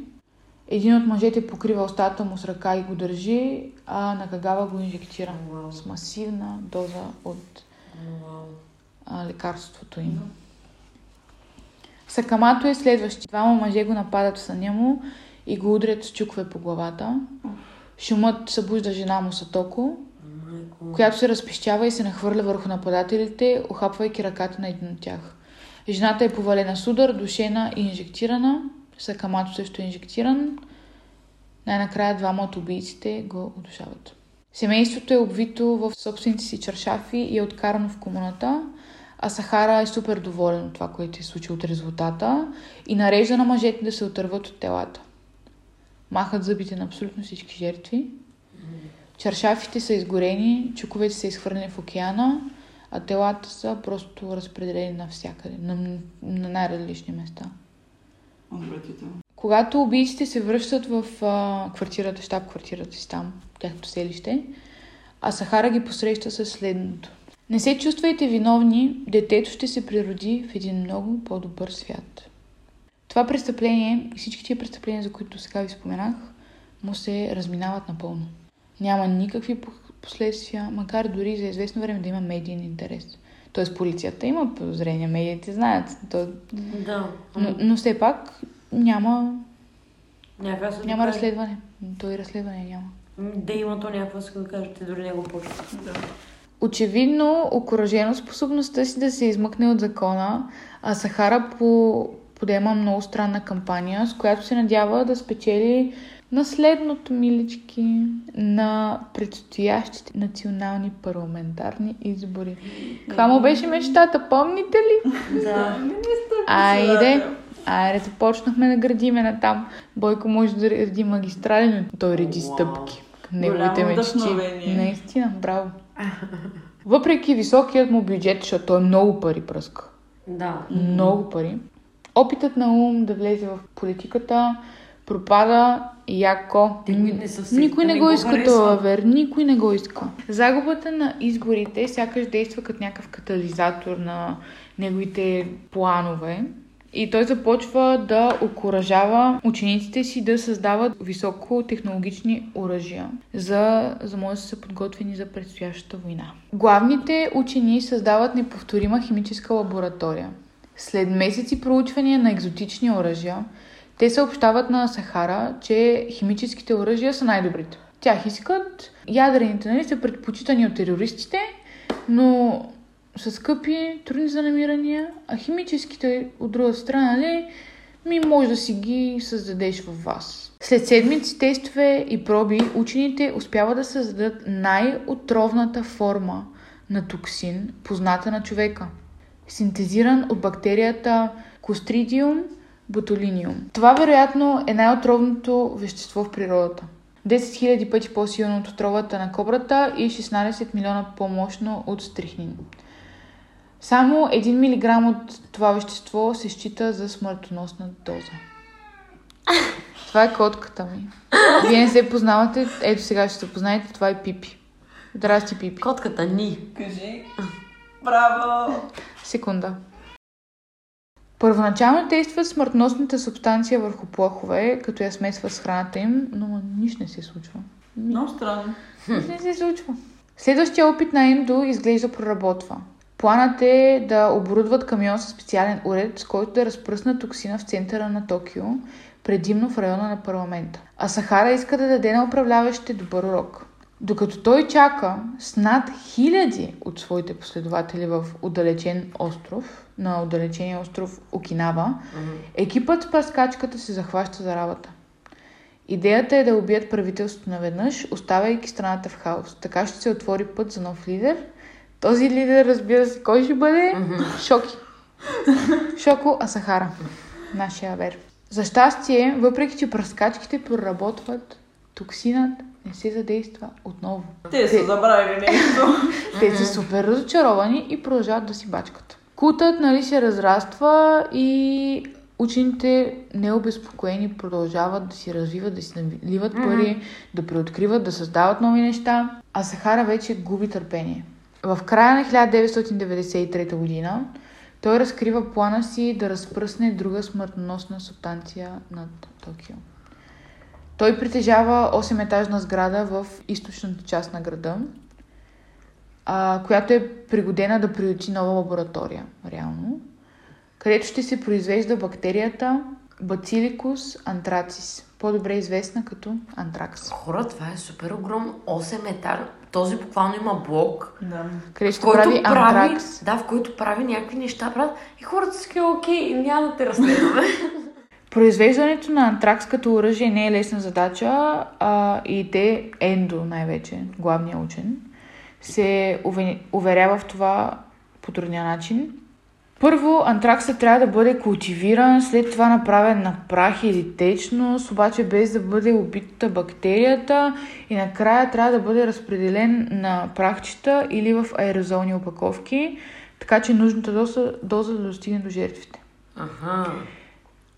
Един от мъжете покрива устата му с ръка и го държи, а Накагава го инжектира Вау. с масивна доза от вау. а, лекарството им. Сакамато е следващи. Двама мъже го нападат в съня му и го удрят с чукове по главата. Шумът събужда жена му Сатоко, която се разпищява и се нахвърля върху нападателите, охапвайки ръката на един от тях. Жената е повалена с удар, душена и инжектирана. Сакамато също е инжектиран. Най-накрая двама от убийците го удушават. Семейството е обвито в собствените си чаршафи и е откарано в комуната, а Сахара е супер доволен от това, което е случило от резултата и нарежда на мъжете да се отърват от телата. Махат зъбите на абсолютно всички жертви. Чаршафите са изгорени, чуковете са изхвърлени в океана, а телата са просто разпределени навсякъде, на, на най-различни места. Отвратително. Когато убийците се връщат в а, квартирата, щаб квартирата си там, тяхното селище, а Сахара ги посреща със следното. Не се чувствайте виновни, детето ще се природи в един много по-добър свят. Това престъпление и всички тия престъпления, за които сега ви споменах, му се разминават напълно. Няма никакви по- последствия, макар дори за известно време да има медиен интерес. Тоест полицията има подозрения, медиите знаят, то, Да. но, но все пак няма, Някаква няма разследване. Той разследване няма. Да има то някаква се да кажете, те дори не го почват. Да. Очевидно, окоръжено способността си да се измъкне от закона, а Сахара по... подема много странна кампания, с която се надява да спечели наследното милички на предстоящите национални парламентарни избори. Каква му беше мечтата, помните ли? Да. Айде, айде, започнахме да градиме на там. Бойко може да реди магистрали, но той реди стъпки. към Неговите мечти. Наистина, браво. Въпреки високият му бюджет, защото той много пари пръска. Да. Много пари. Опитът на ум да влезе в политиката пропада яко. Никой не се Никой не не го го иска харесва. това, вер. Никой не го иска. Загубата на изборите сякаш действа като някакъв катализатор на неговите планове И той започва да окоръжава учениците си да създават високотехнологични оръжия, за, за може да са подготвени за предстоящата война. Главните учени създават неповторима химическа лаборатория. След месеци проучвания на екзотични оръжия, те съобщават на Сахара, че химическите оръжия са най-добрите. Тях искат, ядрените нали, са предпочитани от терористите, но са скъпи, трудни за намирания, а химическите от друга страна, нали, ми може да си ги създадеш в вас. След седмици тестове и проби, учените успяват да създадат най-отровната форма на токсин, позната на човека. Синтезиран от бактерията Clostridium botulinum. Това вероятно е най-отровното вещество в природата. 10 000 пъти по-силно от отровата на кобрата и 16 милиона по-мощно от стрихнин. Само 1 мг от това вещество се счита за смъртоносна доза. [LAUGHS] Това е котката ми. Вие не се познавате, ето сега ще се познаете, това е Пипи. Здрасти, Пипи. Котката ни. Кажи. Браво! Секунда. Първоначално действа смъртносната субстанция върху плъхове, като я смесва с храната им, но нищо не се случва. Много странно. Нищо не се случва. Следващия опит на Ендо изглежда проработва. Планът е да оборудват камион с специален уред, с който да разпръснат токсина в центъра на Токио, предимно в района на парламента. А Сахара иска да даде на управляващите добър урок. Докато той чака с над хиляди от своите последователи в отдалечен остров, на отдалечения остров Окинава, екипът с пръскачката се захваща за работа. Идеята е да убият правителството наведнъж, оставяйки страната в хаос. Така ще се отвори път за нов лидер. Този лидер, разбира се, кой ще бъде? Шоки. Шоко Асахара. Нашия вер. За щастие, въпреки че пръскачките проработват, токсинът не се задейства отново. Те са забравили нещо. [LAUGHS] Те са супер разочаровани и продължават да си бачкат. Култът нали, се разраства и учените необезпокоени продължават да си развиват, да си наливат пари, да преоткриват, да създават нови неща, а Сахара вече губи търпение. В края на 1993 година той разкрива плана си да разпръсне друга смъртоносна субстанция над Токио. Той притежава 8-етажна сграда в източната част на града, а, която е пригодена да приюти нова лаборатория, реално, където ще се произвежда бактерията Bacillus anthracis, по-добре известна като антракс, Хора, това е супер огромно. 8 етажа. Този буквално има блок. Да. където ще който прави антракс. да, в който прави някакви неща, брат. И хората са окей, няма да те разследваме. [LAUGHS] Произвеждането на антракс като оръжие не е лесна задача а, и те, Ендо най-вече, главният учен, се уве- уверява в това по трудния начин. Първо, антраксът трябва да бъде култивиран, след това направен на прах или течност, обаче без да бъде убита бактерията и накрая трябва да бъде разпределен на прахчета или в аерозолни опаковки, така че нужната доза, доза да достигне до жертвите. Аха.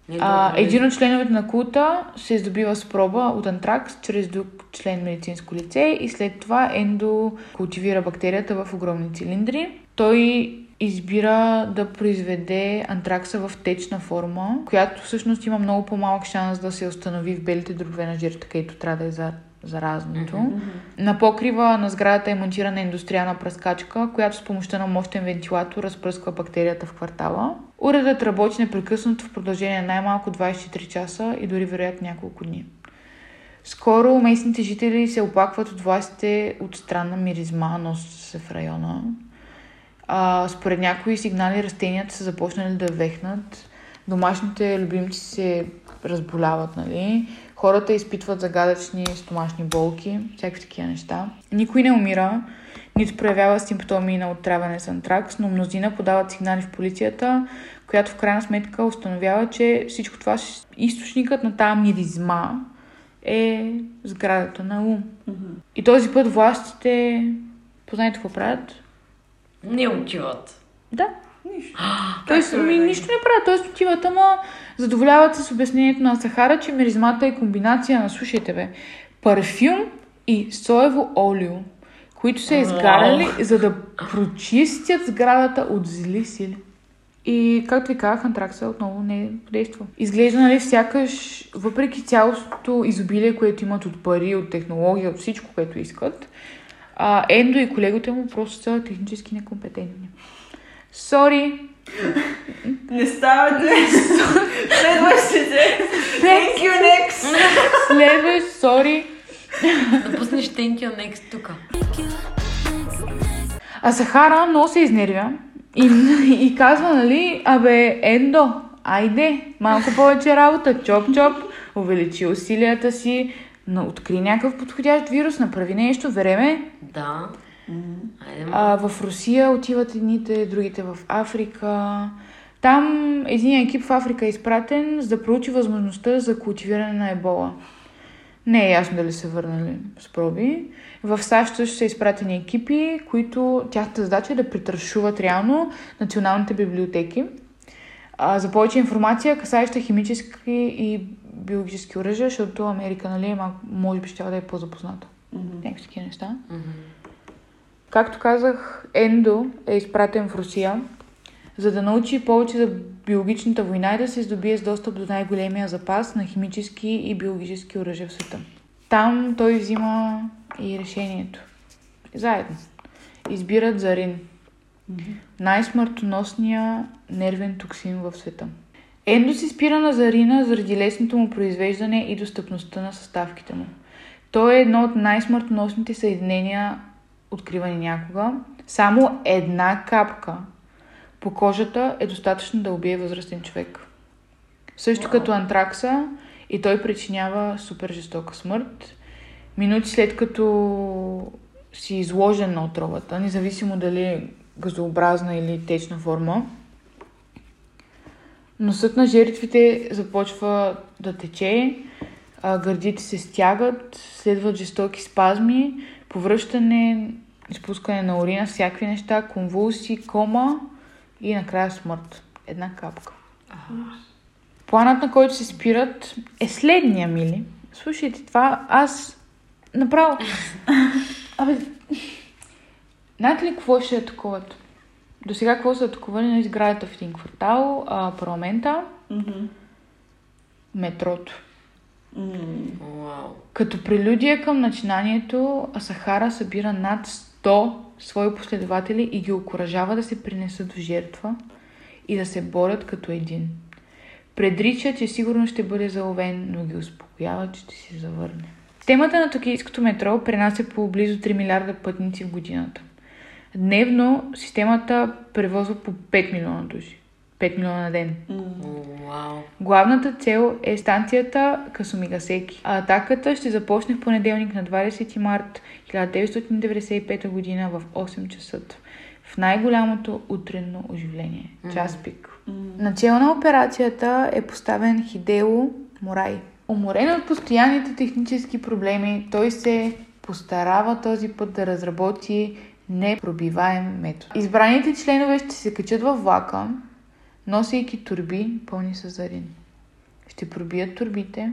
Не, А, един от членовете на култа се здобива с проба от антракс чрез друг член медицинско лице и след това ендо култивира бактерията в огромни цилиндри. Той избира да произведе антракса в течна форма, която всъщност има много по-малък шанс да се установи в белите дробове на жертвата, където трябва да е за заразното. На покрива на сградата е монтирана индустриална пръскачка, която с помощта на мощен вентилатор разпръсква бактерията в квартала. Уредът работи непрекъснато в продължение на най-малко 24 часа и дори вероятно няколко дни. Скоро местните жители се оплакват от властите от странна миризма, носи се в района. А, според някои сигнали растенията са започнали да вехнат, домашните любимци се разболяват, нали? Хората изпитват загадъчни стомашни болки, всякакви такива неща. Никой не умира, нито проявява симптоми на отравяне с антракс, но мнозина подават сигнали в полицията, която в крайна сметка установява, че всичко това, източникът на тази миризма е сградата на ум. И този път властите, познайте какво правят? Не отиват. Да, Нищо. Тоест, ми, нищо не правят, т.е. отиват, ама задоволяват се с обяснението на Сахара, че миризмата е комбинация на, слушайте бе, парфюм и соево олио, които са изгарали, за да прочистят сградата от зли сили. И както ви казах, антракса отново не действа. Изглежда, нали, сякаш, въпреки цялото изобилие, което имат от пари, от технология, от всичко, което искат, а, Ендо и колегите му просто са технически некомпетентни. Сори, Не става. Следващите. Thank you, next. следващ, сори. Да пуснеш thank you next тук. А Сахара много се изнервя и, и казва, нали, абе, Ендо, айде, малко повече работа, чоп-чоп, увеличи усилията си, но откри някакъв подходящ вирус, направи нещо, време. Да. А, в Русия отиват едните, другите в Африка. Там един екип в Африка е изпратен, за да проучи възможността за култивиране на ебола. Не е ясно дали са върнали с проби. В САЩ също са изпратени екипи, които тяхната задача е да притършуват реално националните библиотеки. А, за повече информация, касаеща химически и биологически оръжия, защото Америка, нали, е може би ще да е по-запозната. Някакви такива неща. Мгм. Както казах, Ендо е изпратен в Русия, за да научи повече за биологичната война и да се здобие с достъп до най-големия запас на химически и биологически оръжия в света. Там той взима и решението. Заедно. Избират зарин. Най-смъртоносния нервен токсин в света. Ендо се спира на зарина заради лесното му произвеждане и достъпността на съставките му. Той е едно от най-смъртоносните съединения, откривани някога. Само една капка по кожата е достатъчно да убие възрастен човек. Също като антракса и той причинява супер жестока смърт. Минути след като си изложен на отровата, независимо дали е газообразна или течна форма, носът на жертвите започва да тече, гърдите се стягат, следват жестоки спазми, повръщане, изпускане на урина, всякакви неща, конвулсии, кома и накрая смърт. Една капка. Планът, на който се спират, е следния, мили. Слушайте, това аз направо... [LAUGHS] Абе, знаете ли какво ще атакуват? До сега какво са атакували на изградата в един квартал, а, парламента, Мгм. метрото. Вау. Като прелюдия към начинанието, Асахара събира над 100 свои последователи и ги окоръжава да се принесат в жертва и да се борят като един. Предрича, че сигурно ще бъде заловен, но ги успокоява, че ще се завърне. Темата на токийското метро пренася по близо 3 милиарда пътници в годината. Дневно системата превозва по 5 милиона души. 5 милиона на ден. Вау. Главната цел е станцията Касумигасеки. А атаката ще започне в понеделник на 20 март 1995 година в 8 часа. В най-голямото утренно оживление. Час пик. Начало на операцията е поставен Хидео Морай. Уморен от постоянните технически проблеми, той се постарава този път да разработи непробиваем метод. Избраните членове ще се качат във влака, носейки турби пълни с зарин. Ще пробият турбите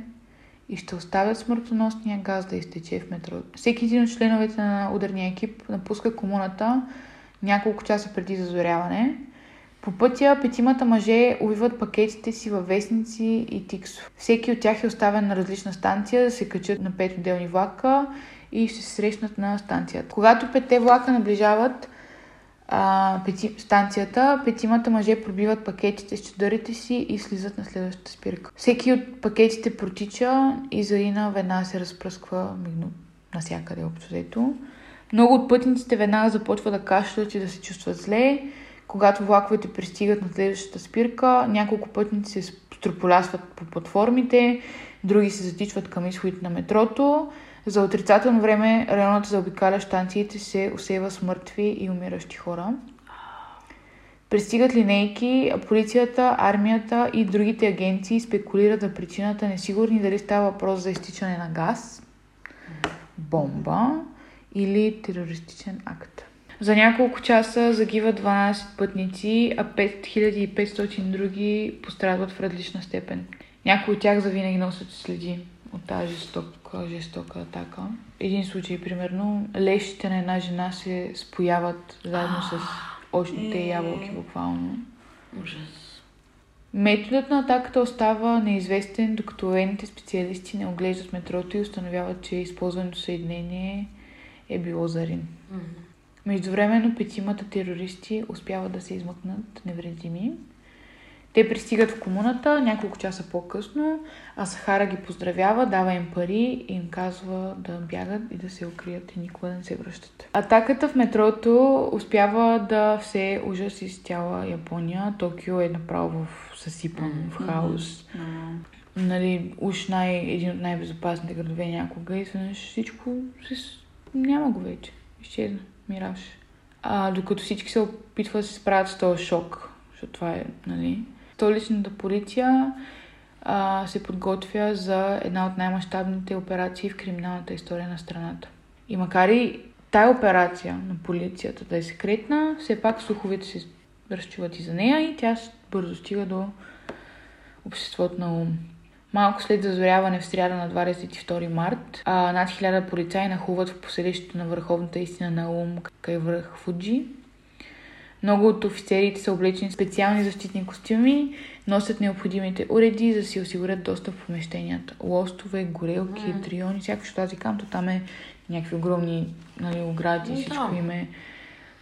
и ще оставят смъртоносния газ да изтече в метрото. Всеки един от членовете на ударния екип напуска комуната няколко часа преди зазоряване. По пътя петимата мъже увиват пакетите си във вестници и тиксо. Всеки от тях е оставен на различна станция да се качат на пет отделни влака и ще се срещнат на станцията. Когато петте влака наближават а, пети, станцията, петимата мъже пробиват пакетите с чадърите си и слизат на следващата спирка. Всеки от пакетите протича и Зарина веднага се разпръсква мигно насякъде общо взето. Много от пътниците веднага започват да кашлят и да се чувстват зле. Когато влаковете пристигат на следващата спирка, няколко пътници се строполясват по платформите, други се затичват към изходите на метрото. За отрицателно време районът за обикаля станциите се усева с мъртви и умиращи хора. Пристигат линейки, полицията, армията и другите агенции спекулират за причината, несигурни дали става въпрос за изтичане на газ, бомба или терористичен акт. За няколко часа загиват 12 пътници, а 5500 други пострадват в различна степен. Някои от тях завинаги носят следи от тази жестока, жестока атака. Един случай, примерно, лещите на една жена се спояват заедно с очните ябълки, буквално. Ужас. Методът на атаката остава неизвестен, докато военните специалисти не оглеждат метрото и установяват, че използването съединение е било зарин. Мгм. Междувременно петимата терористи успяват да се измъкнат невредими. Те пристигат в комуната няколко часа по-късно, а Сахара ги поздравява, дава им пари и им казва да бягат и да се укрият и никога да не се връщат. Атаката в метрото успява да все ужас из цяла Япония. Токио е направо в съсипан, в хаос. Но... Нали, уж най, един от най-безопасните градове някога и изведнъж всичко се... няма го вече. Изчезна. Мираж. А, докато всички се опитват да се справят с този шок, защото това е, нали... Столичната полиция а, се подготвя за една от най-мащабните операции в криминалната история на страната. И макар и тая операция на полицията да е секретна, все пак слуховете се разчуват и за нея и тя бързо стига до обществото на ум. Малко след зазоряване в сряда на 22 март, а, над хиляда полицаи нахуват в поселището на върховната истина на Ум, край връх Фуджи. Много от офицерите са облечени в специални защитни костюми, носят необходимите уреди, за да си осигурят достъп в помещенията. Лостове, горелки, Мгм. триони, всяко що аз викам, то там е някакви огромни нали, огради, Ами всичко да. им е.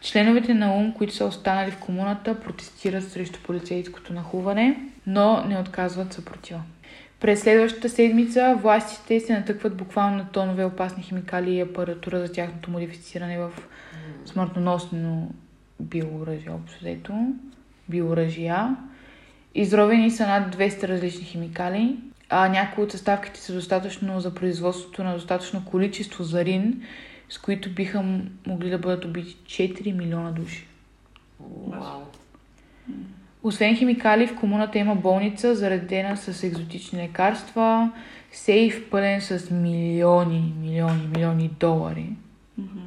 Членовете на УМ, които са останали в комуната, протестират срещу полицейското нахуване, но не отказват съпротива. През следващата седмица властите се натъкват буквално на тонове опасни химикали и апаратура за тяхното модифициране в смъртоносно биооръжие, общо взето, биооръжия. Изровени са над 200 различни химикали, а някои от съставките са достатъчно за производството на достатъчно количество зарин, с които биха могли да бъдат убити 4 милиона души. Вау. Освен химикали, в комуната има болница, заредена с екзотични лекарства, сейф пълен с милиони, милиони, милиони долари, Мгм.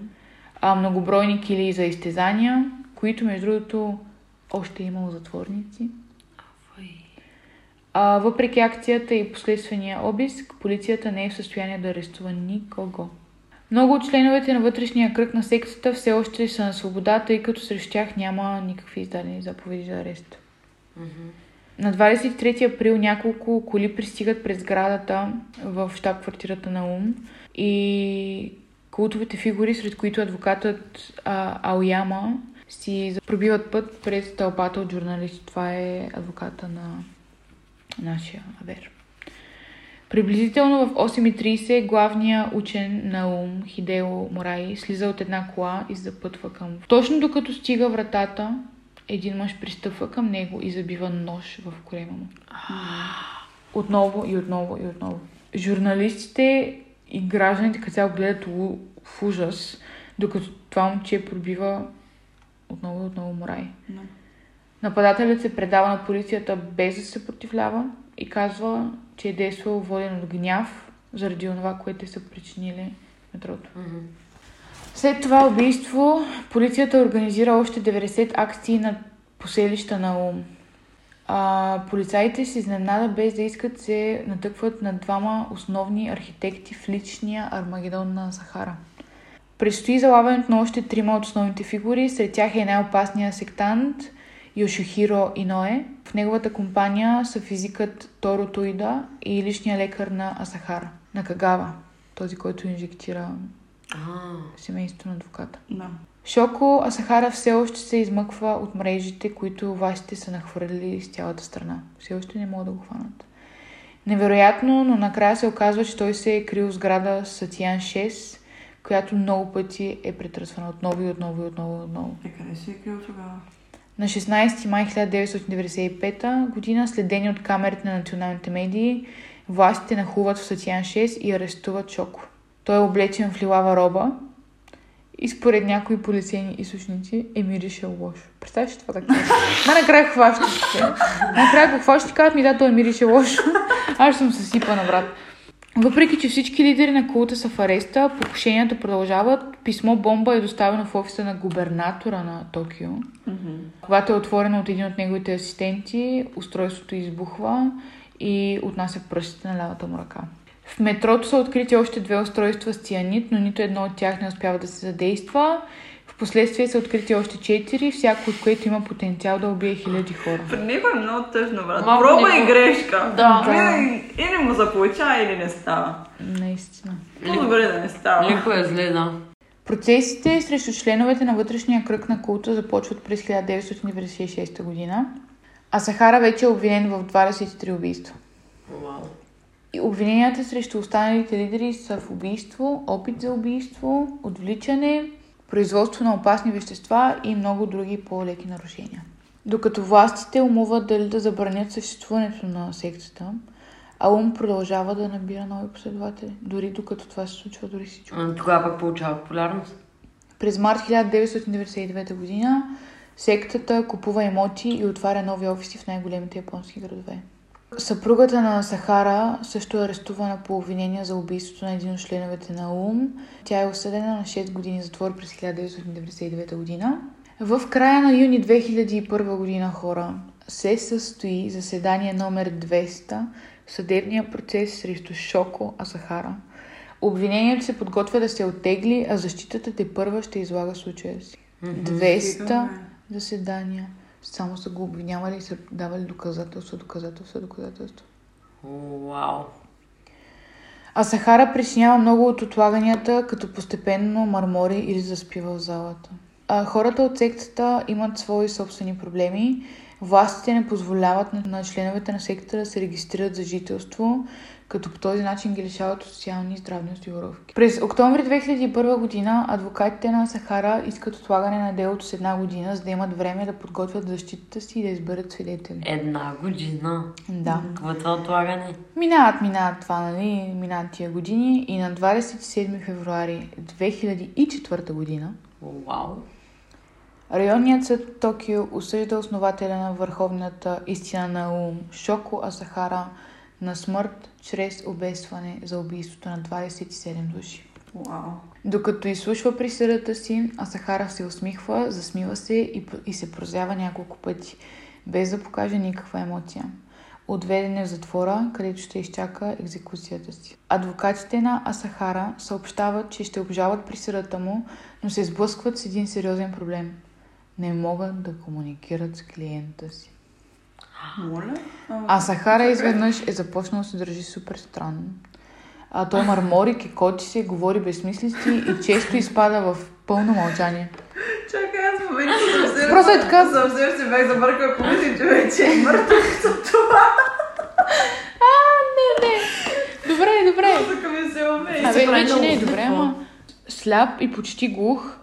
а многобройни кили за изтезания, които, между другото, още е имало затворници. А, въпреки акцията и последствения обиск, полицията не е в състояние да арестува никого. Много от членовете на вътрешния кръг на сектата все още са на свобода, тъй като срещу тях няма никакви издадени заповеди за арест. Мгм. На 23 април няколко коли пристигат през сградата в щаб-квартирата на УМ и култовите фигури, сред които адвокатът а, Аляма, си пробиват път през тълпата от журналисти. Това е адвоката на нашия Авер. Приблизително в 8.30 главният учен на ум, Хидео Мораи, слиза от една кола и запътва към... Точно докато стига вратата, един мъж пристъпва към него и забива нож в корема му. Отново и отново и отново. Журналистите и гражданите като цяло гледат в ужас, докато това момче пробива отново и отново Морай. Да. Нападателят се предава на полицията без да се съпротивлява и казва, че е действал воден от гняв заради това, което са причинили в метрото. Мгм. След това убийство полицията организира още 90 акции на поселища на Ум. А, полицаите с изненада без да искат се натъкват на двама основни архитекти в личния Армагедон на Сахара. Предстои залавянето на още трима от основните фигури. Сред тях е най-опасният сектант Йошихиро Иное. В неговата компания са физикът Торо Туида и личният лекар на Асахара, на Кагава, този, който инжектира А, семейството на адвоката. Да. Шоко Асахара все още се измъква от мрежите, които властите са нахвърлили с цялата страна. Все още не могат да го хванат. Невероятно, но накрая се оказва, че той се е крил в сграда Сатиян 6, която много пъти е претръсвана отново и отново и отново и отново. Е, къде си е крил тогава? На 16 май 1995 година, следени от камерите на националните медии, властите нахуват в Сатиян 6 и арестуват Шоко. Той е облечен в лилава роба и според някои полицейни източници е миришел лошо. Представяш ли това така? Ма накрая ще се? Накрая какво ще ти кажат ми да, той мирише лошо. Аз съм съсипана, брат. Въпреки, че всички лидери на култа са в ареста, покушенията продължават. Писмо бомба е доставено в офиса на губернатора на Токио. Мгм. Когато е отворено от един от неговите асистенти, устройството избухва и отнася пръстите на лявата му ръка. В метрото са открити още две устройства с цианит, но нито едно от тях не успява да се задейства. Впоследствие са открити още 4, всяко от което има потенциал да убие хиляди хора. При него е много тъжно, брат. Малко Проба него- и грешка. Да. Винаги Или му заполучава, или не става. Наистина. По-добре да не става. Леко е зле, да. Процесите срещу членовете на вътрешния кръг на култа започват през 1996 година, а Сахара вече е обвинен в 23 убийства. Вау. И Обвиненията срещу останалите лидери са в убийство, опит за убийство, отвличане, производство на опасни вещества и много други по-леки нарушения. Докато властите умуват дали да забранят съществуването на сектата, Аум продължава да набира нови последователи, дори докато това се случва, дори. А, Тогава пък получава популярност. През март 1999 година сектата купува имоти и отваря нови офиси в най-големите японски градове. Съпругата на Сахара също е арестувана по обвинения за убийството на един от членовете на УМ. Тя е осъдена на 6 години затвор през 1999 година. В края на юни 2001 година хора се състои заседание номер 200 в съдебния процес срещу Шоко Асахара. Обвинението се подготвя да се оттегли, а защитата те първа ще излага случая си. 200 заседания. Само са го обвинявали и са давали доказателства, доказателства, доказателства. Вау. А Сахара причинява много от отлаганията, като постепенно мърмори или заспи в залата. А хората от сектата имат свои собствени проблеми. Властите не позволяват на, на членовете на сектата да се регистрират за жителство, като по този начин ги лишават от социални и здравни осигуровки. През октомври 2001 година адвокатите на Сахара искат отлагане на делото с една година, за да имат време да подготвят защитата си и да изберат свидетели. Една година. Да. Какво е това отлагане? Минават, минават това, нали? Минават тия години и на 27 февруари 2004 година Вау. районният съд Токио осъжда основателя на върховната истина на ум Шоко Асахара на смърт чрез обесване за убийството на 27 души. Вау. Докато изслушва присъдата си, Асахара се усмихва, засмива се и, и се прозява няколко пъти, без да покаже никаква емоция. Отведен е в затвора, където ще изчака екзекуцията си. Адвокатите на Асахара съобщават, че ще обжалват присъдата му, но се сблъскват с един сериозен проблем. Не могат да комуникират с клиента си. Моля? А Сахара изведнъж е започнал да се държи супер странно. А той мърмори, кекоти се, говори безсмислици и често изпада в пълно мълчание. Чакай, аз в момента съвсем... Просто е така. Съвсем се бях забъркала, помислих, че вече е мъртъв за това. А, не, не. Добре, добре. Тук ми се умее. Абе, вече не е добре, ама сляп и почти глух.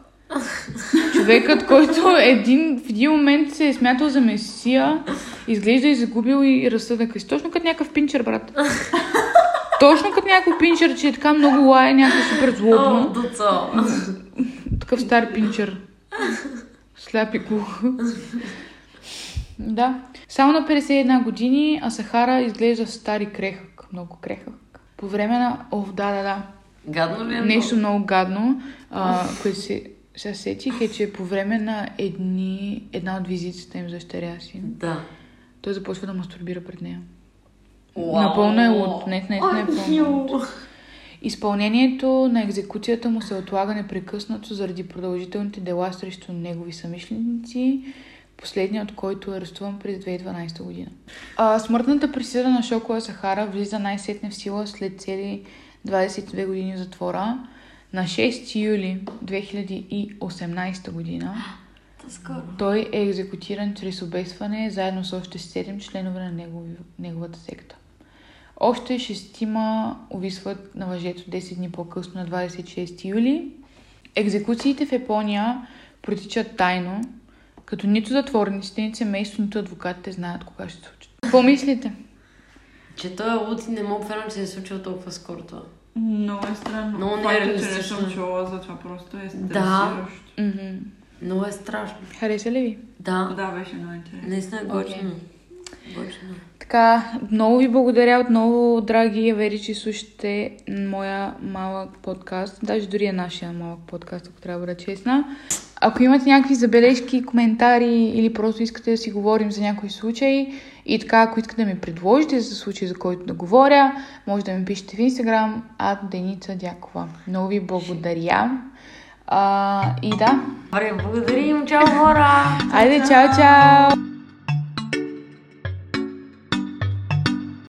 Човекът, който един, в един момент се е смятал за месия, изглежда и загубил и разсъдъка си. Точно като някакъв пинчер, брат. Точно като някакъв пинчер, че е така много лая, някакъв супер злобно. Такъв стар пинчер. Сляп и глух. Да. Само на 51 години, а Сахара изглежда стар и крехък. Много крехък. По време на... О, да, да, да. Гадно ли е? Нещо много гадно, а, което се, се сетих е, че по време на едни, една от визитите им за дъщеря си, Да. той започва да мастурбира пред нея. Уау. Напълно е луд. Не, не, не е пълно. Ю. Изпълнението на екзекуцията му се отлага непрекъснато заради продължителните дела срещу негови самишленици, последният от който е арестуван през 2012 година. А, смъртната присъда на Шокола Сахара влиза най-сетне в сила след цели 22 години затвора на 6 юли 2018 година. Скоро. Той е екзекутиран чрез обесване заедно с още 7 членове на негови, неговата секта. Още шестима увисват на въжето 10 дни по-късно на 26 юли. Екзекуциите в Япония протичат тайно, като нито затворниците, нито семейство, нито адвокатите знаят кога ще се случат. Какво мислите? Че той е луд и не мога да че се е случило толкова скоро това. Много е странно. Много Факта, че не съм чула за това, просто е Да. стресиращо. Мгм. Много е страшно. Хареса ли ви? Да. Да, беше много интересно. Наистина е готино. Готино. Така, много ви благодаря отново, драги Явери, че слушате моя малък подкаст. Даже дори е нашия малък подкаст, ако трябва да бъда честна. Ако имате някакви забележки, коментари или просто искате да си говорим за някой случай и така, ако искате да ми предложите за случай, за който да говоря, може да ми пишете в Instagram, а Деница Дякова. Много ви благодаря. А, и да. Благодарим, чао хора! Айде, чао, чао!